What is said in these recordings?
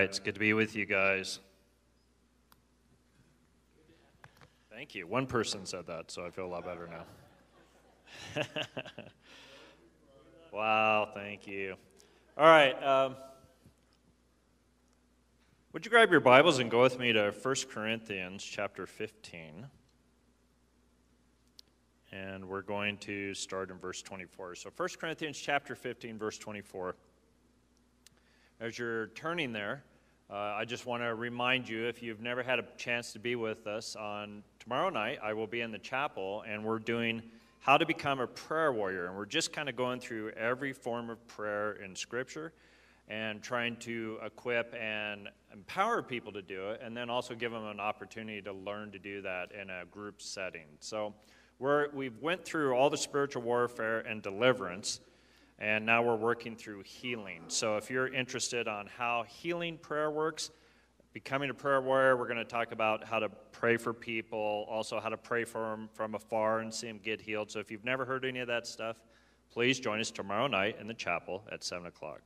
right, it's good to be with you guys. Thank you. One person said that, so I feel a lot better now. wow, thank you. All right. Um, would you grab your Bibles and go with me to 1 Corinthians chapter 15? And we're going to start in verse 24. So 1 Corinthians chapter 15, verse 24. As you're turning there, uh, I just want to remind you if you've never had a chance to be with us on tomorrow night, I will be in the chapel and we're doing how to become a prayer warrior. And we're just kind of going through every form of prayer in Scripture and trying to equip and empower people to do it, and then also give them an opportunity to learn to do that in a group setting. So we're, we've went through all the spiritual warfare and deliverance and now we're working through healing. So if you're interested on how healing prayer works, becoming a prayer warrior, we're going to talk about how to pray for people, also how to pray for them from afar and see them get healed. So if you've never heard any of that stuff, please join us tomorrow night in the chapel at 7 o'clock.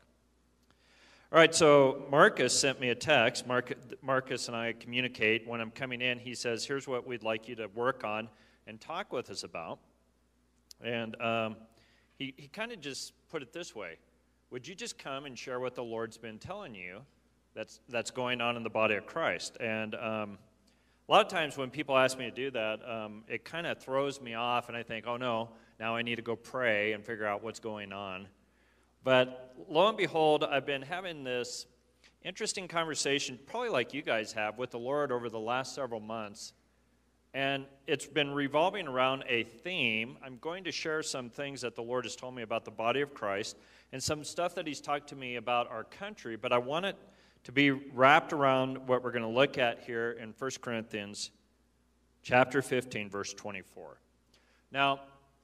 All right, so Marcus sent me a text. Marcus and I communicate. When I'm coming in, he says, Here's what we'd like you to work on and talk with us about. And um, he, he kind of just put it this way Would you just come and share what the Lord's been telling you that's, that's going on in the body of Christ? And um, a lot of times when people ask me to do that, um, it kind of throws me off, and I think, oh no, now I need to go pray and figure out what's going on. But lo and behold, I've been having this interesting conversation, probably like you guys have, with the Lord over the last several months and it's been revolving around a theme. I'm going to share some things that the Lord has told me about the body of Christ and some stuff that He's talked to me about our country, but I want it to be wrapped around what we're going to look at here in 1 Corinthians chapter 15, verse 24. Now,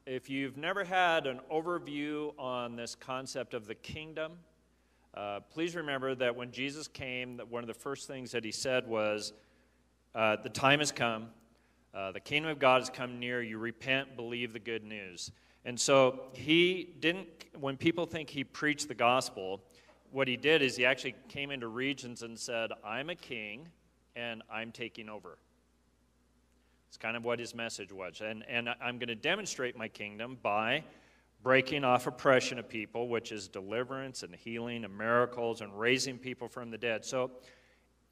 if you've never had an overview on this concept of the kingdom, uh, please remember that when Jesus came, that one of the first things that he said was, uh, The time has come uh, the kingdom of God has come near. You repent, believe the good news. And so he didn't, when people think he preached the gospel, what he did is he actually came into regions and said, I'm a king and I'm taking over. It's kind of what his message was. And, and I'm going to demonstrate my kingdom by breaking off oppression of people, which is deliverance and healing and miracles and raising people from the dead. So,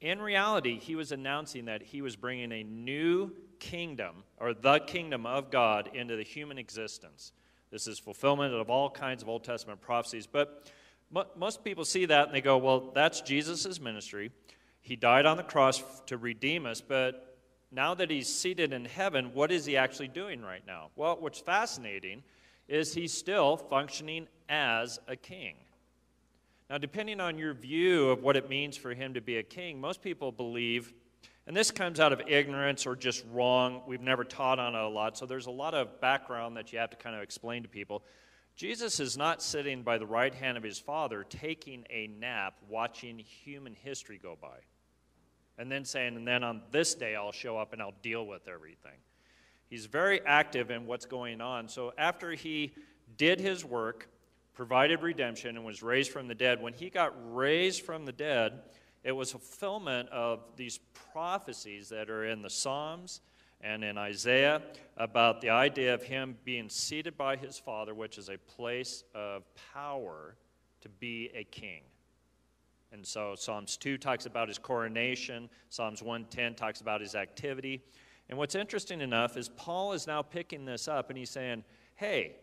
in reality, he was announcing that he was bringing a new kingdom, or the kingdom of God, into the human existence. This is fulfillment of all kinds of Old Testament prophecies. But most people see that and they go, well, that's Jesus' ministry. He died on the cross to redeem us, but now that he's seated in heaven, what is he actually doing right now? Well, what's fascinating is he's still functioning as a king. Now, depending on your view of what it means for him to be a king, most people believe and this comes out of ignorance or just wrong. We've never taught on it a lot. So there's a lot of background that you have to kind of explain to people. Jesus is not sitting by the right hand of his Father taking a nap watching human history go by. And then saying, and then on this day I'll show up and I'll deal with everything. He's very active in what's going on. So after he did his work, provided redemption, and was raised from the dead, when he got raised from the dead, it was fulfillment of these prophecies that are in the Psalms and in Isaiah about the idea of him being seated by his Father, which is a place of power to be a king. And so Psalms 2 talks about his coronation, Psalms 110 talks about his activity. And what's interesting enough is Paul is now picking this up and he's saying, hey,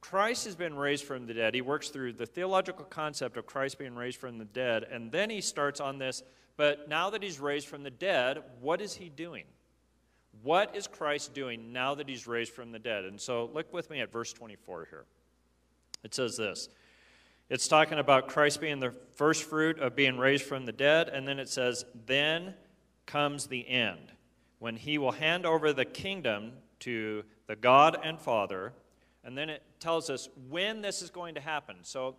Christ has been raised from the dead. He works through the theological concept of Christ being raised from the dead, and then he starts on this. But now that he's raised from the dead, what is he doing? What is Christ doing now that he's raised from the dead? And so look with me at verse 24 here. It says this it's talking about Christ being the first fruit of being raised from the dead, and then it says, Then comes the end, when he will hand over the kingdom to the God and Father and then it tells us when this is going to happen. So,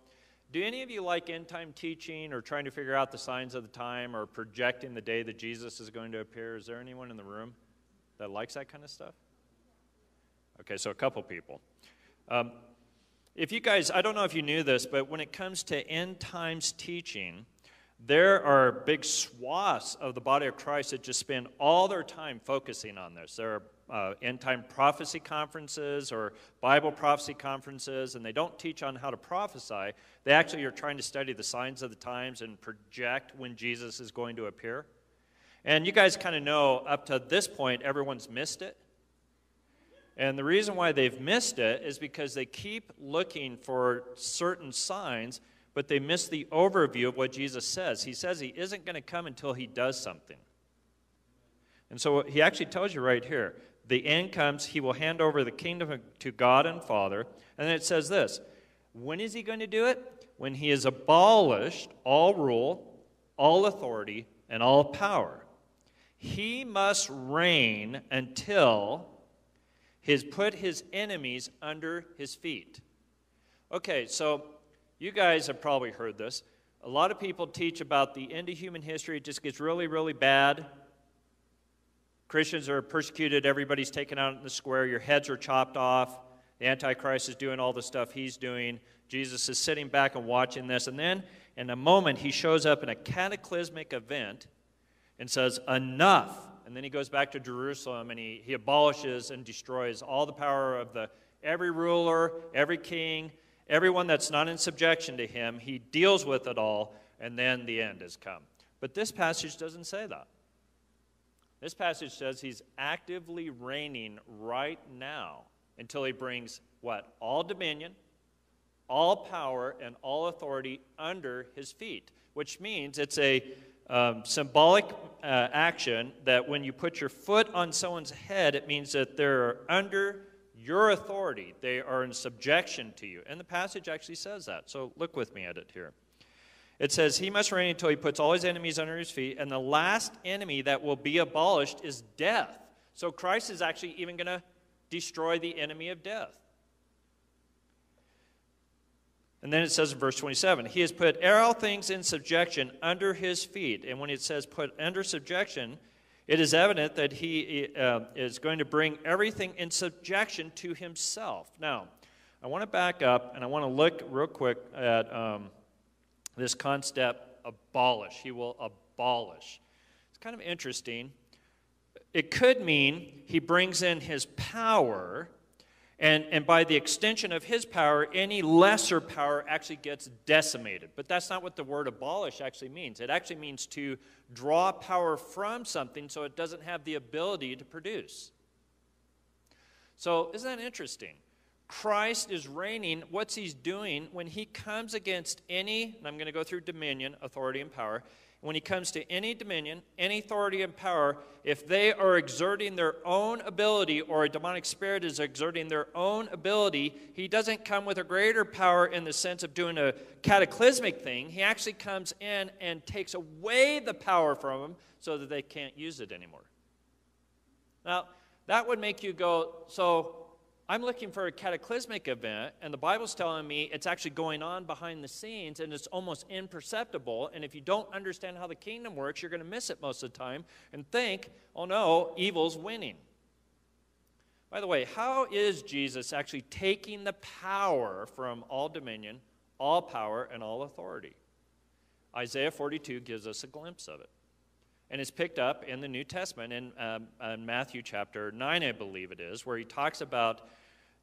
do any of you like end time teaching or trying to figure out the signs of the time or projecting the day that Jesus is going to appear? Is there anyone in the room that likes that kind of stuff? Okay, so a couple people. Um, if you guys, I don't know if you knew this, but when it comes to end times teaching, there are big swaths of the body of Christ that just spend all their time focusing on this. There are uh, end time prophecy conferences or Bible prophecy conferences, and they don't teach on how to prophesy. They actually are trying to study the signs of the times and project when Jesus is going to appear. And you guys kind of know up to this point, everyone's missed it. And the reason why they've missed it is because they keep looking for certain signs but they miss the overview of what Jesus says. He says he isn't going to come until he does something. And so he actually tells you right here the end comes, he will hand over the kingdom to God and Father. And then it says this when is he going to do it? When he has abolished all rule, all authority, and all power. He must reign until he's put his enemies under his feet. Okay, so you guys have probably heard this. A lot of people teach about the end of human history. It just gets really, really bad. Christians are persecuted. Everybody's taken out in the square. Your heads are chopped off. The Antichrist is doing all the stuff he's doing. Jesus is sitting back and watching this. And then, in a moment, he shows up in a cataclysmic event and says, Enough. And then he goes back to Jerusalem and he, he abolishes and destroys all the power of the every ruler, every king, everyone that's not in subjection to him, he deals with it all, and then the end has come. But this passage doesn't say that. This passage says he's actively reigning right now until he brings what? All dominion, all power, and all authority under his feet, which means it's a um, symbolic uh, action that when you put your foot on someone's head, it means that they're under your authority. They are in subjection to you. And the passage actually says that. So look with me at it here. It says, He must reign until he puts all his enemies under his feet, and the last enemy that will be abolished is death. So Christ is actually even going to destroy the enemy of death. And then it says in verse 27, He has put all things in subjection under his feet. And when it says put under subjection, it is evident that he uh, is going to bring everything in subjection to himself. Now, I want to back up and I want to look real quick at um, this concept abolish. He will abolish. It's kind of interesting. It could mean he brings in his power and, and by the extension of his power, any lesser power actually gets decimated. But that's not what the word abolish actually means. It actually means to draw power from something so it doesn't have the ability to produce. So, isn't that interesting? Christ is reigning. What's he's doing when he comes against any, and I'm going to go through dominion, authority, and power when he comes to any dominion, any authority and power, if they are exerting their own ability or a demonic spirit is exerting their own ability, he doesn't come with a greater power in the sense of doing a cataclysmic thing. He actually comes in and takes away the power from them so that they can't use it anymore. Now, that would make you go, so I'm looking for a cataclysmic event, and the Bible's telling me it's actually going on behind the scenes and it's almost imperceptible. And if you don't understand how the kingdom works, you're going to miss it most of the time and think, oh no, evil's winning. By the way, how is Jesus actually taking the power from all dominion, all power, and all authority? Isaiah 42 gives us a glimpse of it. And it's picked up in the New Testament in, um, in Matthew chapter 9, I believe it is, where he talks about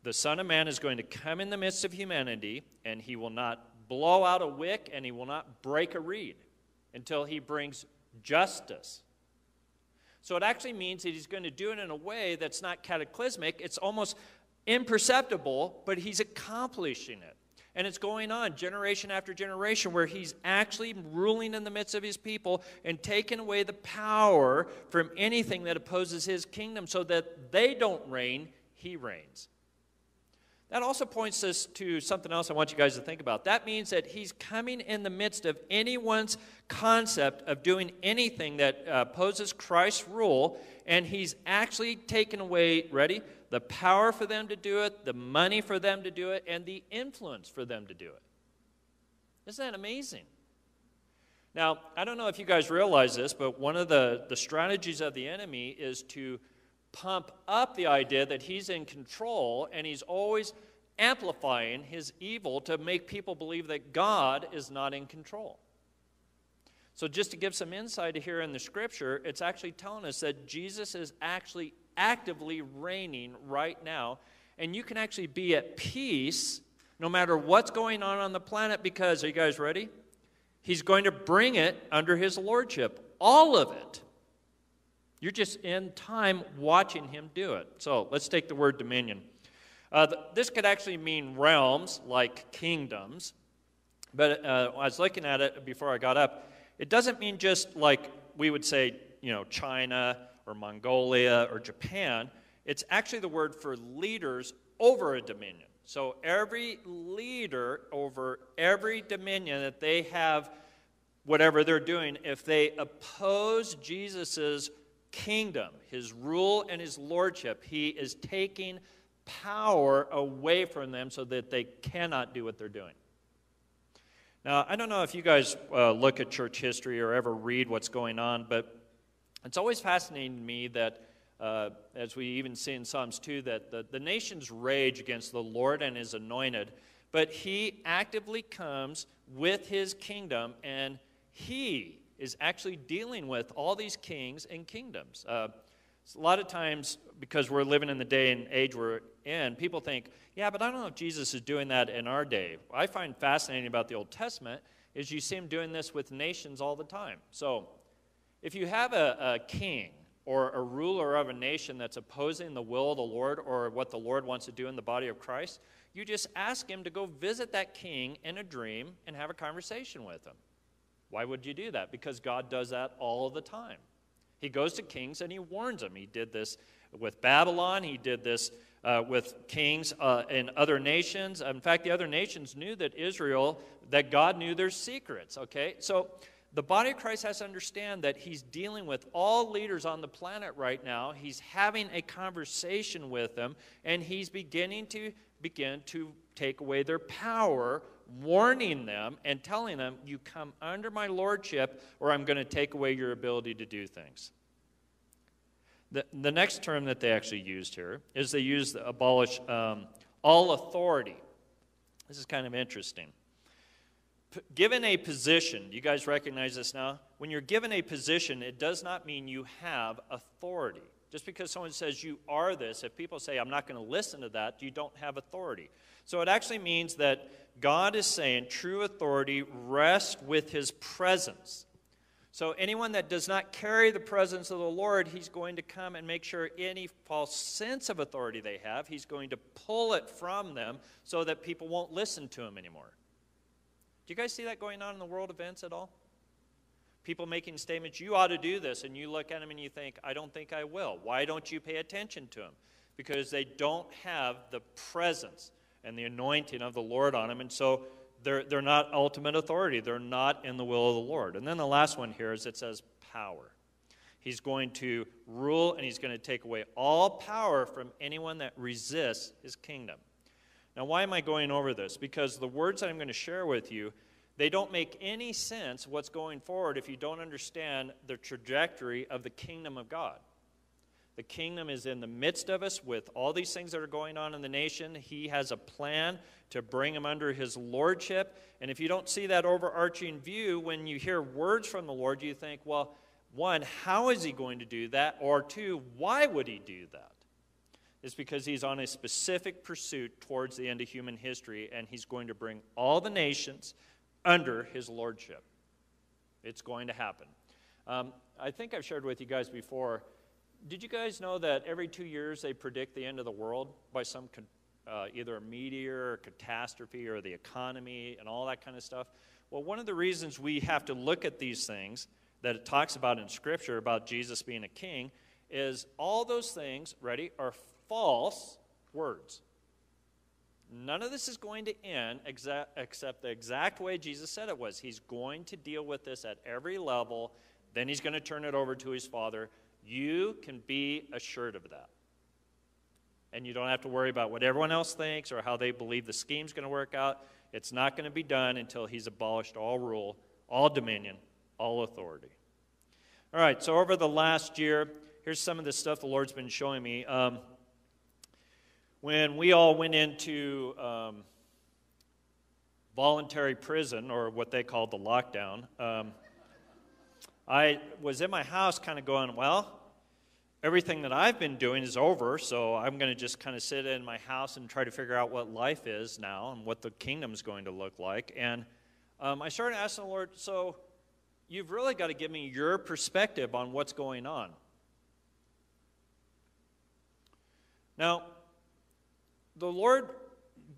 the Son of Man is going to come in the midst of humanity, and he will not blow out a wick and he will not break a reed until he brings justice. So it actually means that he's going to do it in a way that's not cataclysmic, it's almost imperceptible, but he's accomplishing it. And it's going on generation after generation where he's actually ruling in the midst of his people and taking away the power from anything that opposes his kingdom so that they don't reign, he reigns. That also points us to something else I want you guys to think about. That means that he's coming in the midst of anyone's concept of doing anything that uh, opposes Christ's rule, and he's actually taken away, ready, the power for them to do it, the money for them to do it, and the influence for them to do it. Isn't that amazing? Now, I don't know if you guys realize this, but one of the, the strategies of the enemy is to pump up the idea that he's in control and he's always amplifying his evil to make people believe that God is not in control. So, just to give some insight here in the scripture, it's actually telling us that Jesus is actually actively reigning right now. And you can actually be at peace no matter what's going on on the planet because, are you guys ready? He's going to bring it under his lordship, all of it. You're just in time watching him do it. So let's take the word dominion. Uh, this could actually mean realms like kingdoms. But uh, I was looking at it before I got up. It doesn't mean just like we would say, you know, China or Mongolia or Japan. It's actually the word for leaders over a dominion. So every leader over every dominion that they have, whatever they're doing, if they oppose Jesus' kingdom, his rule and his lordship, he is taking power away from them so that they cannot do what they're doing. Now, I don't know if you guys uh, look at church history or ever read what's going on, but it's always fascinating to me that, uh, as we even see in Psalms 2, that the, the nations rage against the Lord and his anointed, but he actively comes with his kingdom and he is actually dealing with all these kings and kingdoms. Uh, a lot of times, because we're living in the day and age we're in, people think, yeah, but I don't know if Jesus is doing that in our day. What I find fascinating about the Old Testament is you see him doing this with nations all the time. So, if you have a, a king or a ruler of a nation that's opposing the will of the Lord or what the Lord wants to do in the body of Christ, you just ask him to go visit that king in a dream and have a conversation with him. Why would you do that? Because God does that all the time. He goes to kings and he warns them. He did this with Babylon, he did this uh, with kings uh, in other nations. In fact, the other nations knew that Israel, that God knew their secrets, okay? So the body of Christ has to understand that he's dealing with all leaders on the planet right now. He's having a conversation with them, and he's beginning to begin to take away their power warning them and telling them, You come under my lordship, or I'm going to take away your ability to do things. The, the next term that they actually used here is they used abolish um, all authority. This is kind of interesting. P- given a position, you guys recognize this now? When you're given a position, it does not mean you have authority. Just because someone says you are this, if people say, I'm not going to listen to that, you don't have authority. So it actually means that God is saying true authority rests with his presence. So anyone that does not carry the presence of the Lord, he's going to come and make sure any false sense of authority they have, he's going to pull it from them so that people won't listen to him anymore. Do you guys see that going on in the world events at all? People making statements, you ought to do this, and you look at them and you think, I don't think I will. Why don't you pay attention to them? Because they don't have the presence and the anointing of the Lord on them. And so they're, they're not ultimate authority. They're not in the will of the Lord. And then the last one here is it says power. He's going to rule and he's going to take away all power from anyone that resists his kingdom. Now, why am I going over this? Because the words that I'm going to share with you, they don't make any sense what's going forward if you don't understand the trajectory of the kingdom of God. The kingdom is in the midst of us with all these things that are going on in the nation. He has a plan to bring them under his lordship. And if you don't see that overarching view, when you hear words from the Lord, you think, well, one, how is he going to do that? Or two, why would he do that? It's because he's on a specific pursuit towards the end of human history, and he's going to bring all the nations under his lordship. It's going to happen. Um, I think I've shared with you guys before did you guys know that every two years they predict the end of the world by some uh, either a meteor or catastrophe or the economy and all that kind of stuff? Well, one of the reasons we have to look at these things that it talks about in Scripture about Jesus being a king is all those things, ready, are false words. None of this is going to end exa- except the exact way Jesus said it was. He's going to deal with this at every level, then he's going to turn it over to his Father you can be assured of that. And you don't have to worry about what everyone else thinks or how they believe the scheme's going to work out. It's not going to be done until he's abolished all rule, all dominion, all authority. All right, so over the last year, here's some of the stuff the Lord's been showing me. Um, when we all went into um, voluntary prison, or what they called the lockdown, um, I was in my house kind of going, well, everything that I've been doing is over, so I'm going to just kind of sit in my house and try to figure out what life is now and what the kingdom is going to look like. And um, I started asking the Lord, so you've really got to give me your perspective on what's going on. Now, the Lord,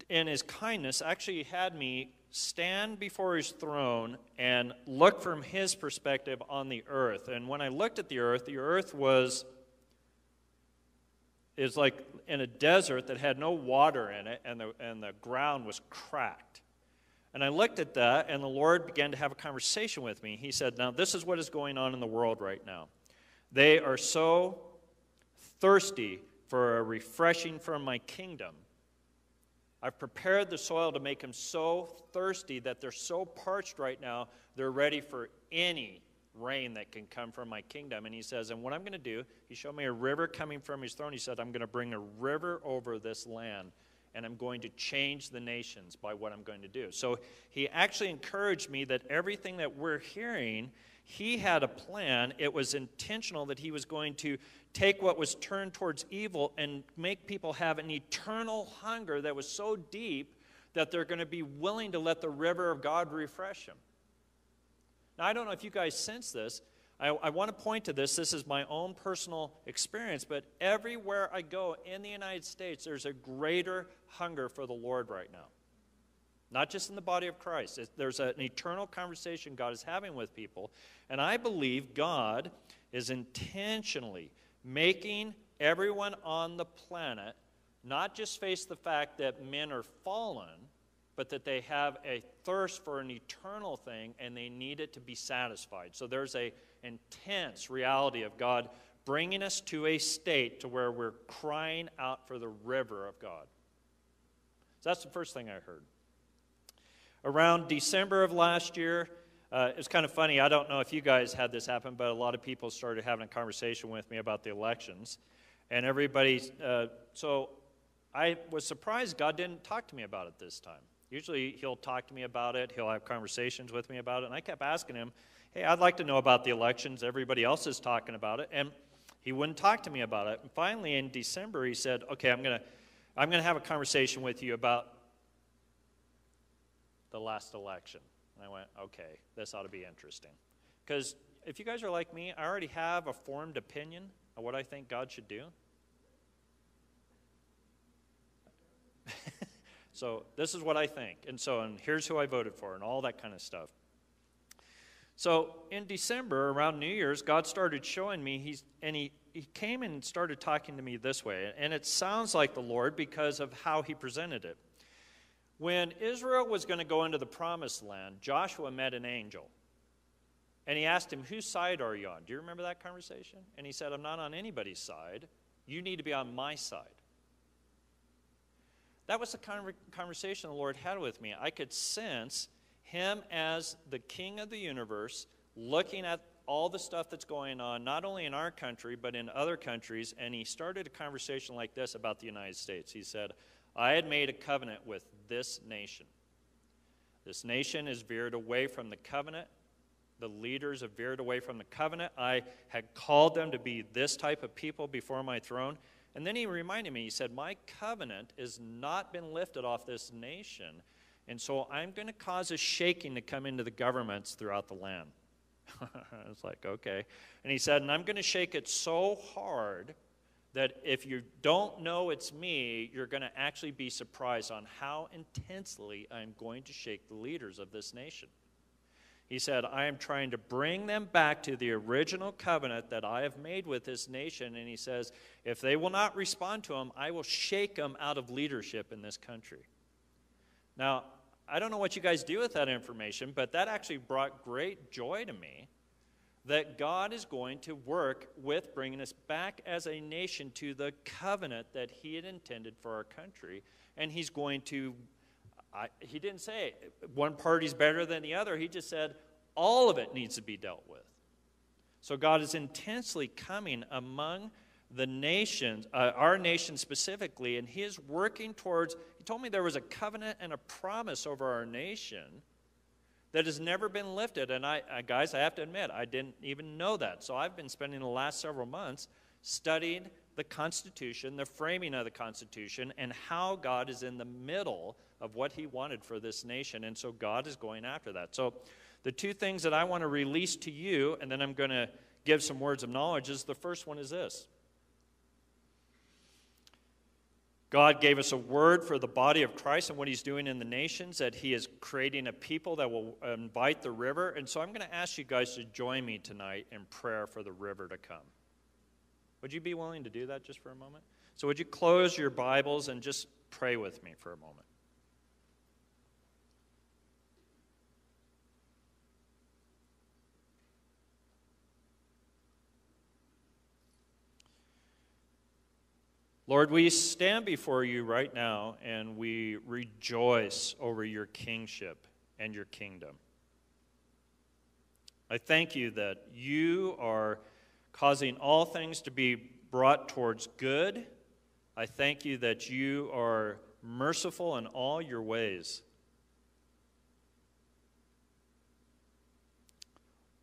in His kindness, actually had me stand before His throne and look from His perspective on the earth. And when I looked at the earth, the earth was is like in a desert that had no water in it, and the, and the ground was cracked. And I looked at that, and the Lord began to have a conversation with me. He said, Now, this is what is going on in the world right now. They are so thirsty for a refreshing from my kingdom. I've prepared the soil to make them so thirsty that they're so parched right now, they're ready for any rain that can come from my kingdom. And he says, And what I'm going to do, he showed me a river coming from his throne. He said, I'm going to bring a river over this land, and I'm going to change the nations by what I'm going to do. So he actually encouraged me that everything that we're hearing, he had a plan. It was intentional that he was going to take what was turned towards evil and make people have an eternal hunger that was so deep that they're going to be willing to let the river of God refresh them. Now, I don't know if you guys sense this. I, I want to point to this. This is my own personal experience, but everywhere I go in the United States, there's a greater hunger for the Lord right now. Not just in the body of Christ. It, there's an eternal conversation God is having with people. And I believe God is intentionally making everyone on the planet not just face the fact that men are fallen, but that they have a thirst for an eternal thing and they need it to be satisfied. So there's a intense reality of God bringing us to a state to where we're crying out for the river of God. So that's the first thing I heard. Around December of last year, uh, it's kind of funny. I don't know if you guys had this happen, but a lot of people started having a conversation with me about the elections. And everybody, uh, so I was surprised God didn't talk to me about it this time. Usually he'll talk to me about it, he'll have conversations with me about it. And I kept asking him, hey, I'd like to know about the elections. Everybody else is talking about it. And he wouldn't talk to me about it. And finally, in December, he said, okay, I'm going to I'm going to have a conversation with you about the last election. And I went, okay, this ought to be interesting. Because if you guys are like me, I already have a formed opinion of what I think God should do. so this is what I think. And so, and here's who I voted for, and all that kind of stuff. So in December, around New Year's, God started showing me, he's, and he, he came and started talking to me this way. And it sounds like the Lord because of how he presented it. When Israel was going to go into the promised land, Joshua met an angel. And he asked him, Whose side are you on? Do you remember that conversation? And he said, I'm not on anybody's side. You need to be on my side. That was the conversation the Lord had with me. I could sense him as the king of the universe looking at all the stuff that's going on, not only in our country, but in other countries. And he started a conversation like this about the United States. He said, I had made a covenant with this nation. This nation is veered away from the covenant. The leaders have veered away from the covenant. I had called them to be this type of people before my throne. And then he reminded me, he said, My covenant has not been lifted off this nation. And so I'm going to cause a shaking to come into the governments throughout the land. I was like, okay. And he said, And I'm going to shake it so hard that if you don't know it's me, you're going to actually be surprised on how intensely I'm going to shake the leaders of this nation. He said, I am trying to bring them back to the original covenant that I have made with this nation. And he says, if they will not respond to him, I will shake them out of leadership in this country. Now, I don't know what you guys do with that information, but that actually brought great joy to me that God is going to work with bringing us back as a nation to the covenant that He had intended for our country. And He's going to, I, He didn't say one party's better than the other, He just said all of it needs to be dealt with. So God is intensely coming among the nations, uh, our nation specifically, and He is working towards, He told me there was a covenant and a promise over our nation that has never been lifted. And I, I, guys, I have to admit, I didn't even know that. So I've been spending the last several months studying the Constitution, the framing of the Constitution, and how God is in the middle of what He wanted for this nation. And so God is going after that. So the two things that I want to release to you, and then I'm going to give some words of knowledge, is the first one is this. God gave us a word for the body of Christ and what He's doing in the nations, that He is creating a people that will invite the river. And so I'm going to ask you guys to join me tonight in prayer for the river to come. Would you be willing to do that just for a moment? So, would you close your Bibles and just pray with me for a moment? Lord, we stand before you right now and we rejoice over your kingship and your kingdom. I thank you that you are causing all things to be brought towards good. I thank you that you are merciful in all your ways.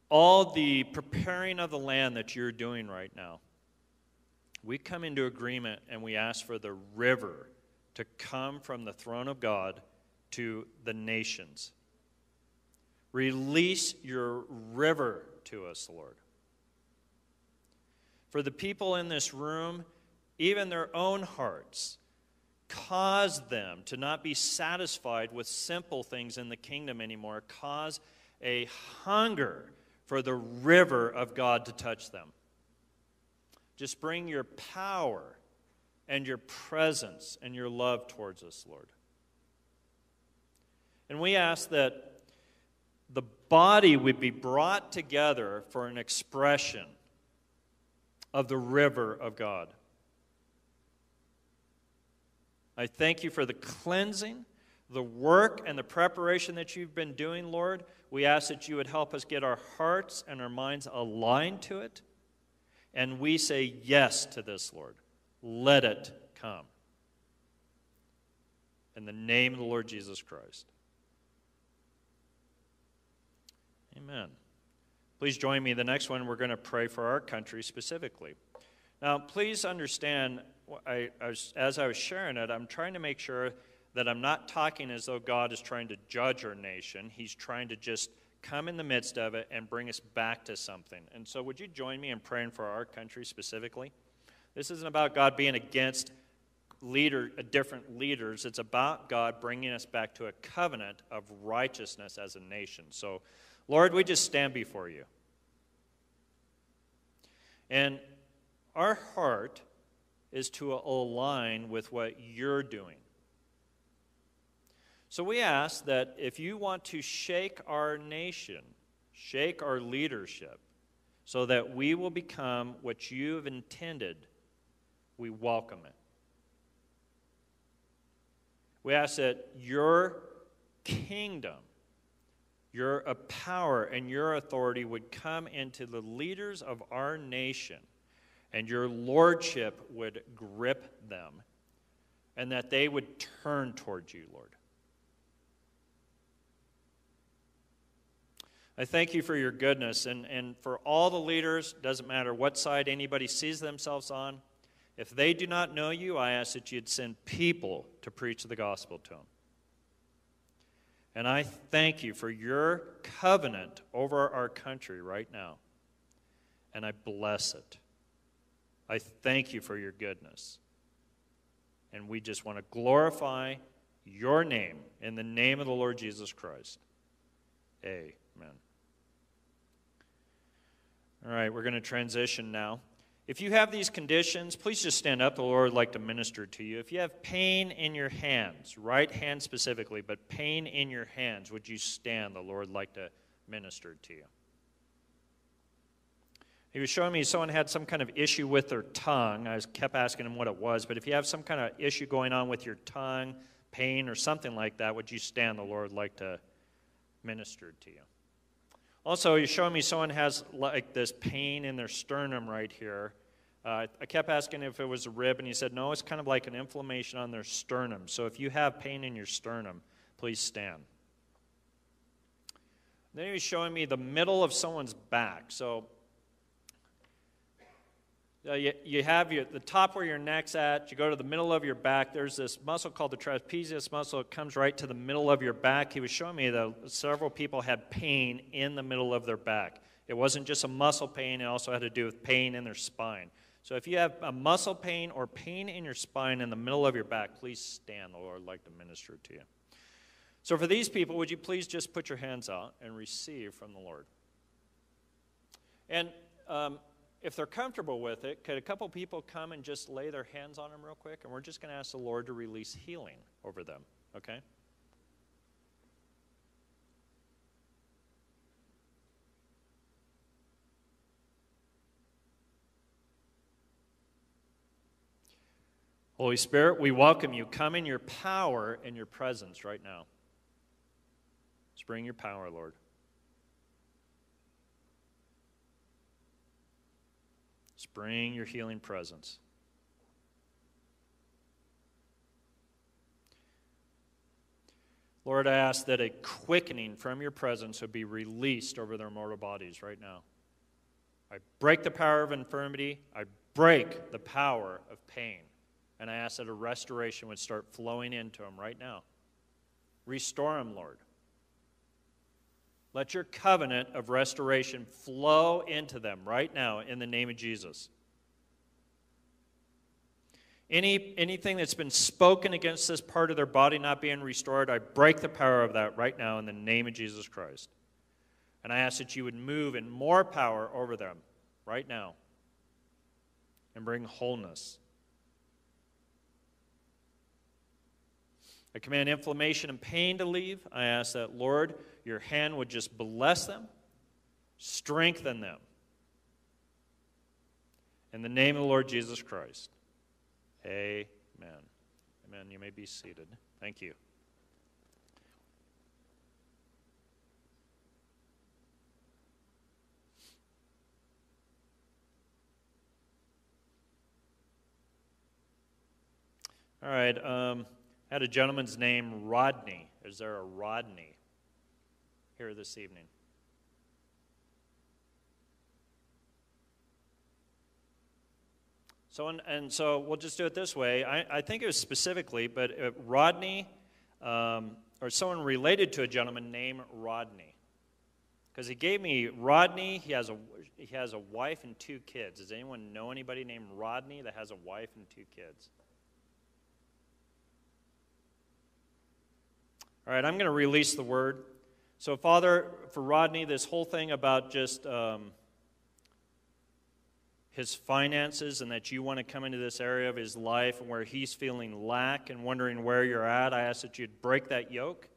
All the preparing of the land that you're doing right now we come into agreement and we ask for the river to come from the throne of God to the nations. Release your river to us, Lord. For the people in this room, even their own hearts, cause them to not be satisfied with simple things in the kingdom anymore. Cause a hunger for the river of God to touch them. Just bring your power and your presence and your love towards us, Lord. And we ask that the body would be brought together for an expression of the river of God. I thank you for the cleansing, the work, and the preparation that you've been doing, Lord. We ask that you would help us get our hearts and our minds aligned to it. And we say yes to this, Lord. Let it come. In the name of the Lord Jesus Christ. Amen. Please join me. The next one, we're going to pray for our country specifically. Now, please understand, I, as I was sharing it, I'm trying to make sure that I'm not talking as though God is trying to judge our nation. He's trying to just come in the midst of it and bring us back to something. And so, would you join me in praying for our country specifically? This isn't about God being against leader, uh, different leaders. It's about God bringing us back to a covenant of righteousness as a nation. So, Lord, we just stand before you. And our heart is to align with what you're doing. So we ask that if you want to shake our nation, shake our leadership, so that we will become what you have intended, we welcome it. We ask that your kingdom, your uh, power, and your authority would come into the leaders of our nation, and your lordship would grip them, and that they would turn towards you, Lord. I thank you for your goodness and, and for all the leaders, doesn't matter what side anybody sees themselves on. If they do not know you, I ask that you'd send people to preach the gospel to them. And I thank you for your covenant over our country right now. And I bless it. I thank you for your goodness. And we just want to glorify your name in the name of the Lord Jesus Christ. Amen. All right, we're going to transition now. If you have these conditions, please just stand up. The Lord would like to minister to you. If you have pain in your hands, right hand specifically, but pain in your hands, would you stand? The Lord would like to minister to you. He was showing me someone had some kind of issue with their tongue. I kept asking him what it was, but if you have some kind of issue going on with your tongue, pain, or something like that, would you stand? The Lord would like to minister to you. Also, you're showing me someone has like this pain in their sternum right here. Uh, I kept asking if it was a rib, and he said, no, it's kind of like an inflammation on their sternum. So if you have pain in your sternum, please stand. Then he was showing me the middle of someone's back. So uh, you, you have your, the top where your neck's at. You go to the middle of your back. There's this muscle called the trapezius muscle. It comes right to the middle of your back. He was showing me that several people had pain in the middle of their back. It wasn't just a muscle pain, it also had to do with pain in their spine. So if you have a muscle pain or pain in your spine in the middle of your back, please stand. The Lord would like to minister to you. So for these people, would you please just put your hands out and receive from the Lord? And um, if they're comfortable with it, could a couple people come and just lay their hands on them real quick? And we're just going to ask the Lord to release healing over them, okay? Holy Spirit, we welcome you. Come in your power and your presence right now. Just bring your power, Lord. Bring your healing presence. Lord, I ask that a quickening from your presence would be released over their mortal bodies right now. I break the power of infirmity. I break the power of pain. And I ask that a restoration would start flowing into them right now. Restore them, Lord. Let your covenant of restoration flow into them right now in the name of Jesus. Any, anything that's been spoken against this part of their body not being restored, I break the power of that right now in the name of Jesus Christ. And I ask that you would move in more power over them right now and bring wholeness. I command inflammation and pain to leave. I ask that, Lord, your hand would just bless them, strengthen them. In the name of the Lord Jesus Christ. Amen. Amen. You may be seated. Thank you. All right. Um, I had a gentleman's name, Rodney. Is there a Rodney? Here this evening. So, and, and so we'll just do it this way. I, I think it was specifically, but uh, Rodney, um, or someone related to a gentleman named Rodney. Because he gave me Rodney, he has, a, he has a wife and two kids. Does anyone know anybody named Rodney that has a wife and two kids? All right, I'm going to release the word. So, Father, for Rodney, this whole thing about just um, his finances and that you want to come into this area of his life and where he's feeling lack and wondering where you're at, I ask that you'd break that yoke,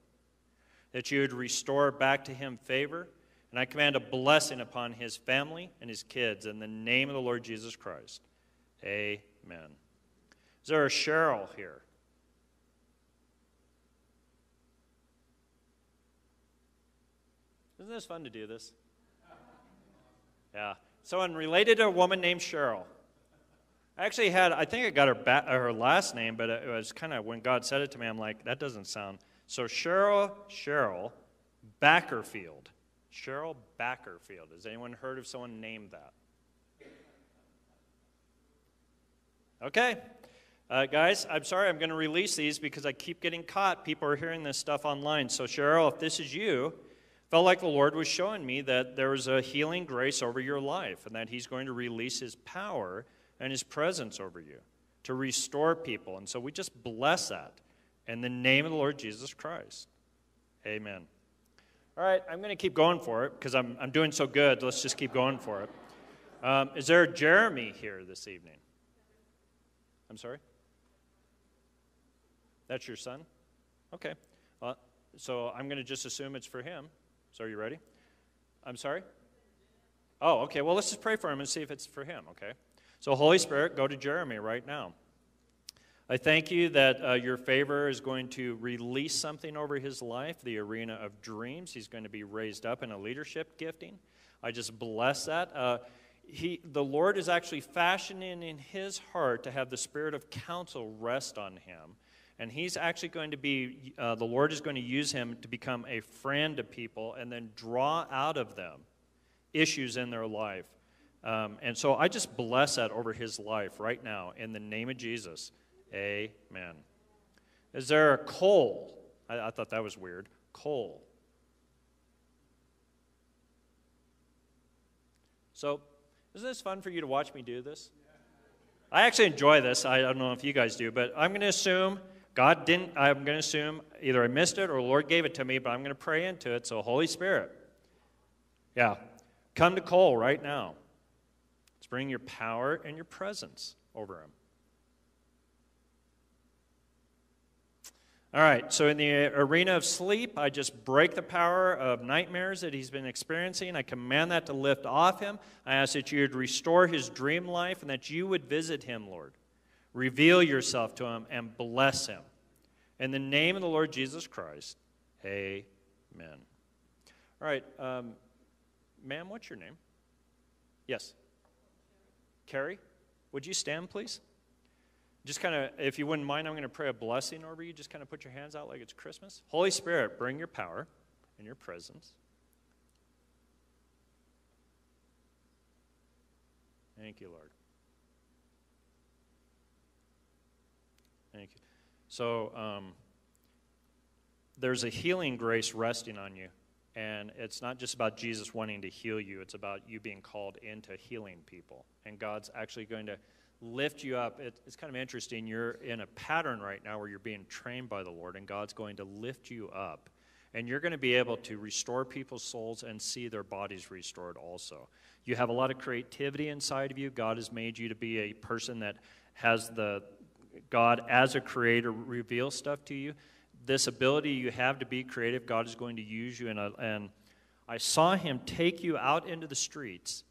that you would restore back to him favor. And I command a blessing upon his family and his kids in the name of the Lord Jesus Christ. Amen. Is there a Cheryl here? Isn't this fun to do this? Yeah. So I'm related to a woman named Cheryl. I actually had, I think I got her, ba- her last name, but it was kind of when God said it to me, I'm like, that doesn't sound. So Cheryl, Cheryl Backerfield. Cheryl Backerfield. Has anyone heard of someone named that? Okay. Uh, guys, I'm sorry, I'm going to release these because I keep getting caught. People are hearing this stuff online. So, Cheryl, if this is you, felt like the Lord was showing me that there was a healing grace over your life and that He's going to release His power and His presence over you to restore people. And so we just bless that in the name of the Lord Jesus Christ. Amen. All right, I'm going to keep going for it because I'm, I'm doing so good. Let's just keep going for it. Um, is there Jeremy here this evening? I'm sorry? That's your son? Okay. Well, so I'm going to just assume it's for him. So, are you ready? I'm sorry? Oh, okay. Well, let's just pray for him and see if it's for him, okay? So, Holy Spirit, go to Jeremy right now. I thank you that uh, your favor is going to release something over his life, the arena of dreams. He's going to be raised up in a leadership gifting. I just bless that. Uh, he, the Lord is actually fashioning in his heart to have the spirit of counsel rest on him And he's actually going to be, uh, the Lord is going to use him to become a friend to people and then draw out of them issues in their life. Um, and so I just bless that over his life right now in the name of Jesus. Amen. Is there a Cole? I, I thought that was weird. Cole. So, isn't this fun for you to watch me do this? I actually enjoy this. I don't know if you guys do, but I'm going to assume God didn't, I'm going to assume either I missed it or the Lord gave it to me, but I'm going to pray into it. So, Holy Spirit, yeah, come to Cole right now. Let's bring your power and your presence over him. All right, so in the arena of sleep, I just break the power of nightmares that he's been experiencing. I command that to lift off him. I ask that you would restore his dream life and that you would visit him, Lord. Reveal yourself to him and bless him. In the name of the Lord Jesus Christ, amen. All right, um, ma'am, what's your name? Yes. Carrie, would you stand, please? just kind of, if you wouldn't mind, I'm going to pray a blessing over you. Just kind of put your hands out like it's Christmas. Holy Spirit, bring your power and your presence. Thank you, Lord. Thank you. So, um, there's a healing grace resting on you. And it's not just about Jesus wanting to heal you, it's about you being called into healing people. And God's actually going to lift you up. It, it's kind of interesting. You're in a pattern right now where you're being trained by the Lord, and God's going to lift you up. And you're going to be able to restore people's souls and see their bodies restored also. You have a lot of creativity inside of you. God has made you to be a person that has the God as a creator reveals stuff to you. This ability you have to be creative, God is going to use you. In a, and I saw Him take you out into the streets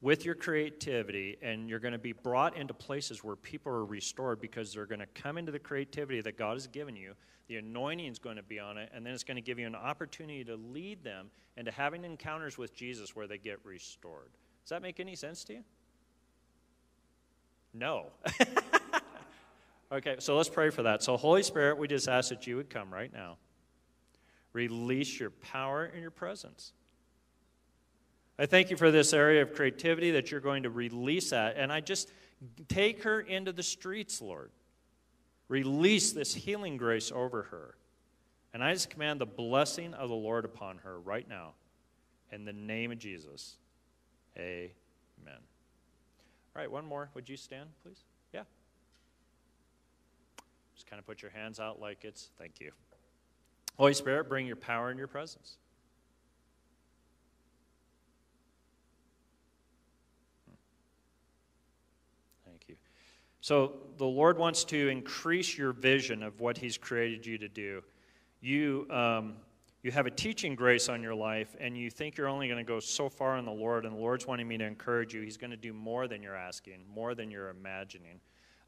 with your creativity, and you're going to be brought into places where people are restored because they're going to come into the creativity that God has given you. The anointing is going to be on it, and then it's going to give you an opportunity to lead them into having encounters with Jesus where they get restored. Does that make any sense to you? No. okay, so let's pray for that. So, Holy Spirit, we just ask that you would come right now. Release your power and your presence. I thank you for this area of creativity that you're going to release that. And I just take her into the streets, Lord. Release this healing grace over her. And I just command the blessing of the Lord upon her right now. In the name of Jesus. Amen. All right, one more. Would you stand, please? Just kind of put your hands out like it's thank you. Holy Spirit, bring your power and your presence. Thank you. So the Lord wants to increase your vision of what He's created you to do. You, um, you have a teaching grace on your life, and you think you're only going to go so far in the Lord, and the Lord's wanting me to encourage you. He's going to do more than you're asking, more than you're imagining.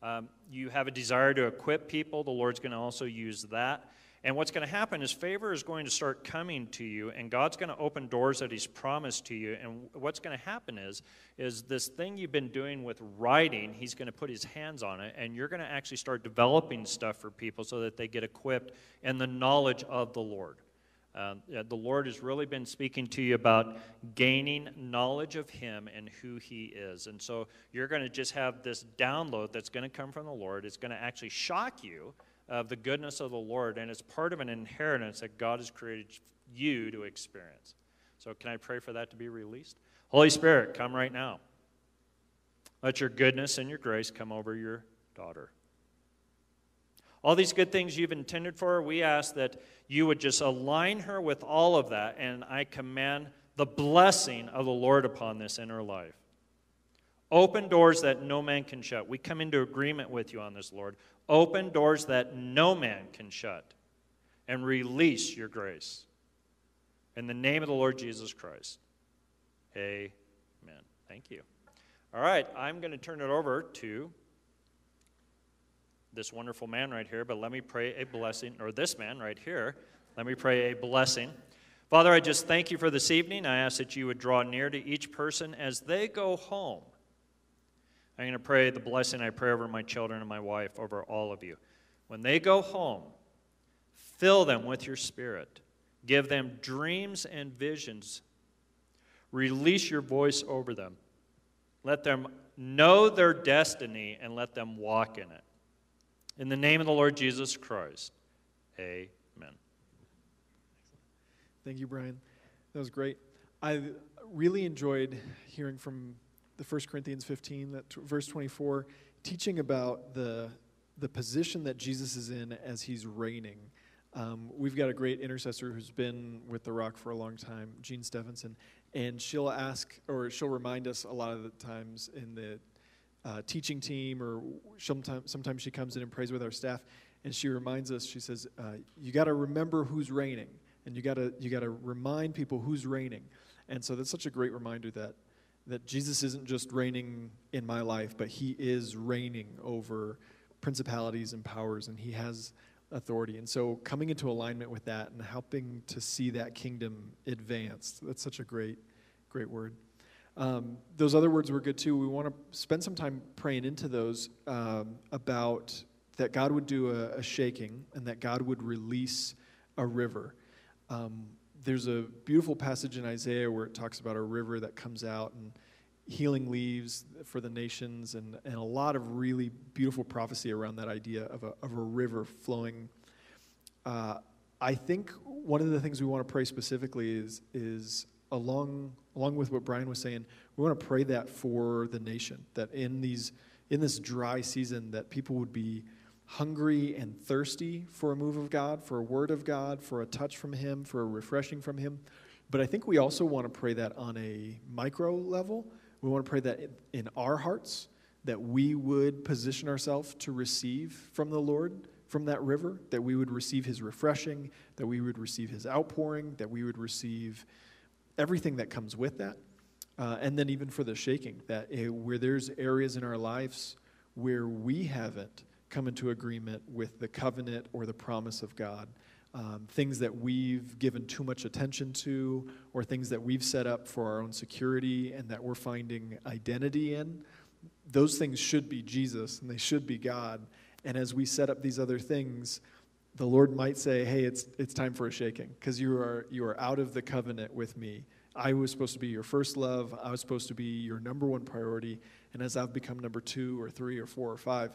Um, you have a desire to equip people, the Lord's going to also use that. And what's going to happen is favor is going to start coming to you, and God's going to open doors that He's promised to you. And what's going to happen is, is this thing you've been doing with writing, He's going to put His hands on it, and you're going to actually start developing stuff for people so that they get equipped in the knowledge of the Lord. Uh, the Lord has really been speaking to you about gaining knowledge of Him and who He is. And so you're going to just have this download that's going to come from the Lord. It's going to actually shock you of the goodness of the Lord, and it's part of an inheritance that God has created you to experience. So, can I pray for that to be released? Holy Spirit, come right now. Let your goodness and your grace come over your daughter. All these good things you've intended for her, we ask that you would just align her with all of that, and I command the blessing of the Lord upon this in her life. Open doors that no man can shut. We come into agreement with you on this, Lord. Open doors that no man can shut and release your grace. In the name of the Lord Jesus Christ. Amen. Thank you. All right, I'm going to turn it over to this wonderful man right here, but let me pray a blessing, or this man right here. Let me pray a blessing. Father, I just thank you for this evening. I ask that you would draw near to each person as they go home. I'm going to pray the blessing I pray over my children and my wife, over all of you. When they go home, fill them with your spirit. Give them dreams and visions. Release your voice over them. Let them know their destiny and let them walk in it. In the name of the Lord Jesus Christ, amen. Thank you, Brian. That was great. I really enjoyed hearing from the 1 Corinthians 15, that t- verse 24, teaching about the, the position that Jesus is in as he's reigning. Um, we've got a great intercessor who's been with The Rock for a long time, Jean Stephenson, and she'll ask or she'll remind us a lot of the times in the uh, teaching team, or sometimes, sometimes she comes in and prays with our staff, and she reminds us, she says, uh, You got to remember who's reigning, and you got to you got to remind people who's reigning. And so that's such a great reminder that that Jesus isn't just reigning in my life, but he is reigning over principalities and powers, and he has authority. And so coming into alignment with that and helping to see that kingdom advance, that's such a great, great word. Um, those other words were good too. We want to spend some time praying into those um, about that God would do a, a, shaking and that God would release a river. Um, there's a beautiful passage in Isaiah where it talks about a river that comes out and healing leaves for the nations, and, and a lot of really beautiful prophecy around that idea of a, of a river flowing. Uh, I think one of the things we want to pray specifically is, is along, along with what Brian was saying, we want to pray that for the nation, that in, these, in this dry season, that people would be hungry and thirsty for a move of God, for a word of God, for a touch from Him, for a refreshing from Him. But I think we also want to pray that on a micro level. We want to pray that in our hearts, that we would position ourselves to receive from the Lord, from that river, that we would receive His refreshing, that we would receive His outpouring, that we would receive everything that comes with that. Uh, and then even for the shaking, that uh, where there's areas in our lives where we haven't come into agreement with the covenant or the promise of God. Um, things that we've given too much attention to, or things that we've set up for our own security and that we're finding identity in, those things should be Jesus and they should be God. And as we set up these other things, the Lord might say, "Hey, it's it's time for a shaking because you are you are out of the covenant with me. I was supposed to be your first love. I was supposed to be your number one priority, and as I've become number two or three or four or five,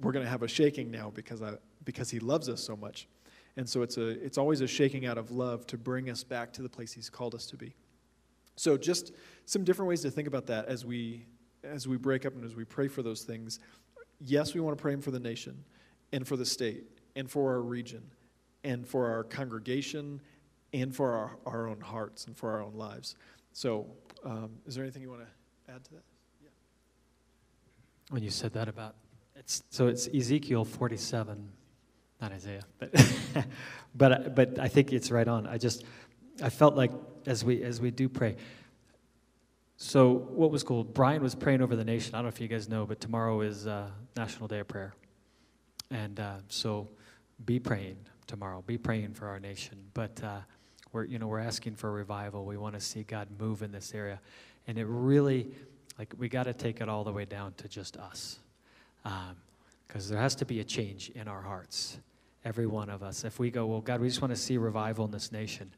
we're going to have a shaking now because, I, because he loves us so much. And so it's, a, it's always a shaking out of love to bring us back to the place he's called us to be. So just some different ways to think about that as we, as we break up and as we pray for those things. Yes, we want to pray for the nation and for the state and for our region and for our congregation and for our, our own hearts and for our own lives. So um, is there anything you want to add to that? Yeah. When you said that about it's, so it's Ezekiel 47, not Isaiah, but, but, but I think it's right on. I just, I felt like as we, as we do pray, so what was cool, Brian was praying over the nation. I don't know if you guys know, but tomorrow is uh, National Day of Prayer. And uh, so be praying tomorrow. Be praying for our nation. But uh, we're, you know, we're asking for revival. We want to see God move in this area. And it really, like, we got to take it all the way down to just us because um, there has to be a change in our hearts, every one of us. If we go, well, God, we just want to see revival in this nation.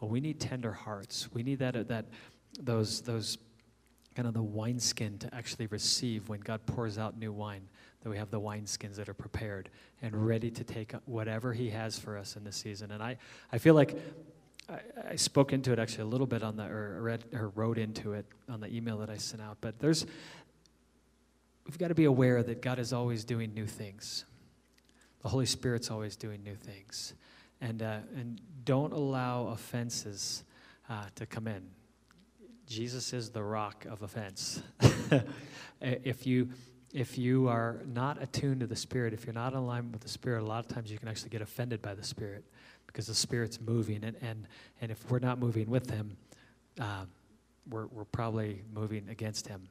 Well, we need tender hearts. We need that that those those kind of the wineskin to actually receive when God pours out new wine. That we have the wineskins that are prepared and ready to take whatever He has for us in this season. And I, I feel like I, I spoke into it actually a little bit on the or read or wrote into it on the email that I sent out. But there's we've got to be aware that God is always doing new things. The Holy Spirit's always doing new things. And, uh, and don't allow offenses uh, to come in. Jesus is the rock of offense. if, you, if you are not attuned to the Spirit, if you're not in alignment with the Spirit, a lot of times you can actually get offended by the Spirit because the Spirit's moving. And, and, and if we're not moving with Him, uh, we're, we're probably moving against Him.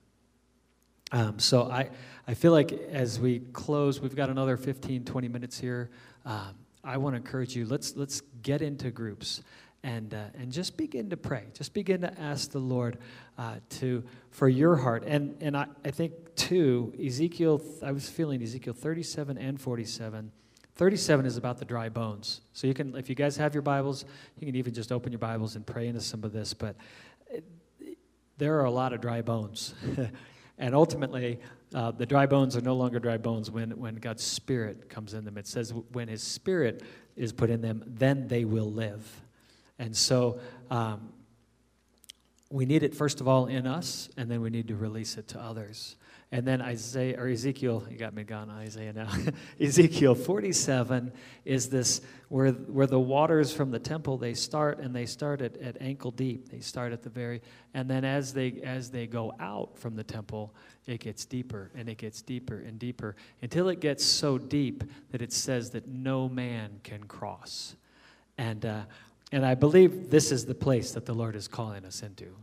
Um, so I, I feel like as we close, we've got another 15, 20 minutes here. Um, I want to encourage you, let's, let's get into groups and, uh, and just begin to pray. Just begin to ask the Lord uh, to, for your heart. And, and I, I think, too, Ezekiel, I was feeling Ezekiel 37 and 47, 37 is about the dry bones. So you can, if you guys have your Bibles, you can even just open your Bibles and pray into some of this. But it, there are a lot of dry bones. and ultimately, uh, the dry bones are no longer dry bones when, when God's Spirit comes in them. It says, when His Spirit is put in them, then they will live. And so um, we need it, first of all, in us, and then we need to release it to others. And then Isaiah or Ezekiel, you got me gone Isaiah now. Ezekiel 47 is this where where the waters from the temple they start and they start at, at ankle deep. They start at the very and then as they as they go out from the temple, it gets deeper and it gets deeper and deeper until it gets so deep that it says that no man can cross. And uh, and I believe this is the place that the Lord is calling us into.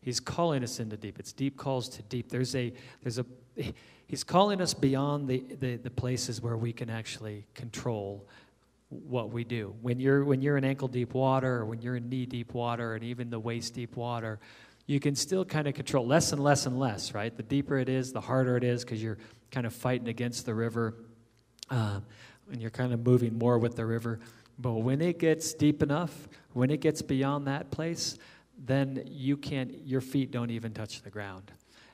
He's calling us into deep. It's deep calls to deep. There's a, there's a, he's calling us beyond the, the, the places where we can actually control what we do. When you're, when you're in ankle deep water, or when you're in knee deep water, and even the waist deep water, you can still kind of control less and less and less, right? The deeper it is, the harder it is because you're kind of fighting against the river uh, and you're kind of moving more with the river. But when it gets deep enough, when it gets beyond that place, then you can't, your feet don't even touch the ground.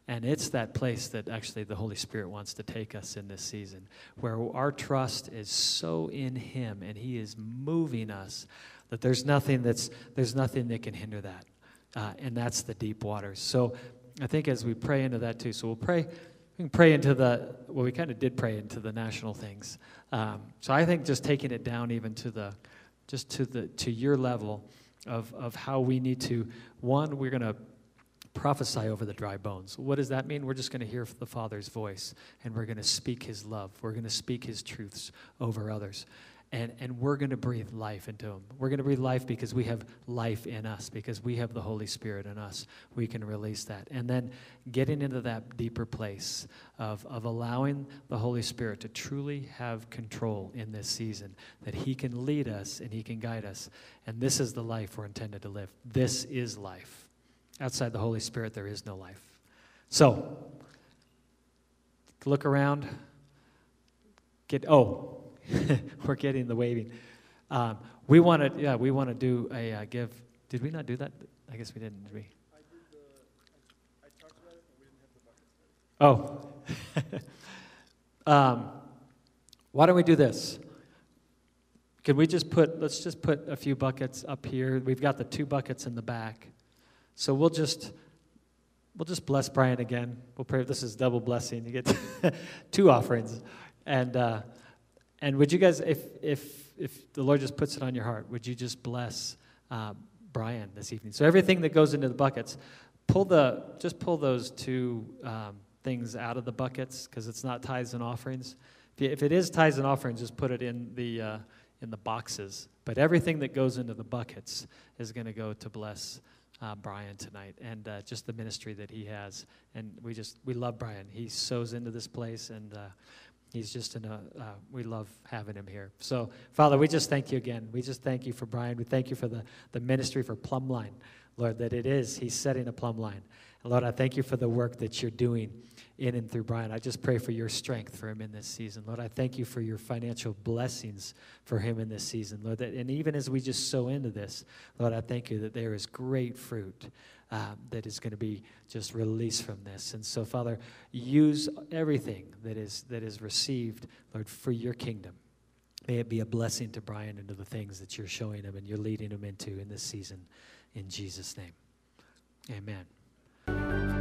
And it's that place that actually the Holy Spirit wants to take us in this season, where our trust is so in Him and He is moving us that there's nothing that's there's nothing that can hinder that, uh, and that's the deep waters. So I think as we pray into that too, so we'll pray. We can pray into the well, we kind of did pray into the national things. Um, so I think just taking it down even to the just to the to your level of, of how we need to, one, we're going to prophesy over the dry bones. What does that mean? We're just going to hear the Father's voice and we're going to speak His love. We're going to speak His truths over others. And, and we're going to breathe life into them. We're going to breathe life because we have life in us, because we have the Holy Spirit in us. We can release that. And then getting into that deeper place of, of allowing the Holy Spirit to truly have control in this season, that He can lead us and He can guide us. And this is the life we're intended to live. This is life. Outside the Holy Spirit, there is no life. So, look around. Get, oh, we're getting the waving. Um, we want to, yeah, we want to do a uh, give. Did we not do that? I guess we didn't, did we? Oh. um, why don't we do this? Can we just put, let's just put a few buckets up here. We've got the two buckets in the back. So we'll just, we'll just bless Brian again. We'll pray. This is double blessing. You get two offerings. And, uh, and would you guys, if, if, if the Lord just puts it on your heart, would you just bless uh, Brian this evening? So everything that goes into the buckets, pull the, just pull those two um, things out of the buckets because it's not tithes and offerings. If, it is tithes and offerings, just put it in the, uh, in the boxes. But everything that goes into the buckets is going to go to bless uh, Brian tonight and uh, just the ministry that he has. And we just, we love Brian. He sows into this place and uh, He's just in a, uh, we love having him here. So, Father, we just thank you again. We just thank you for Brian. We thank you for the, the ministry for Plumb Line, Lord, that it is, he's setting a plumb line. And Lord, I thank you for the work that you're doing in and through Brian. I just pray for your strength for him in this season. Lord, I thank you for your financial blessings for him in this season. Lord, that, and even as we just sow into this, Lord, I thank you that there is great fruit um, that is going to be just released from this. And so, Father, use everything that is that is received, Lord, for your kingdom. May it be a blessing to Brian and to the things that you're showing him and you're leading him into in this season. In Jesus' name, amen.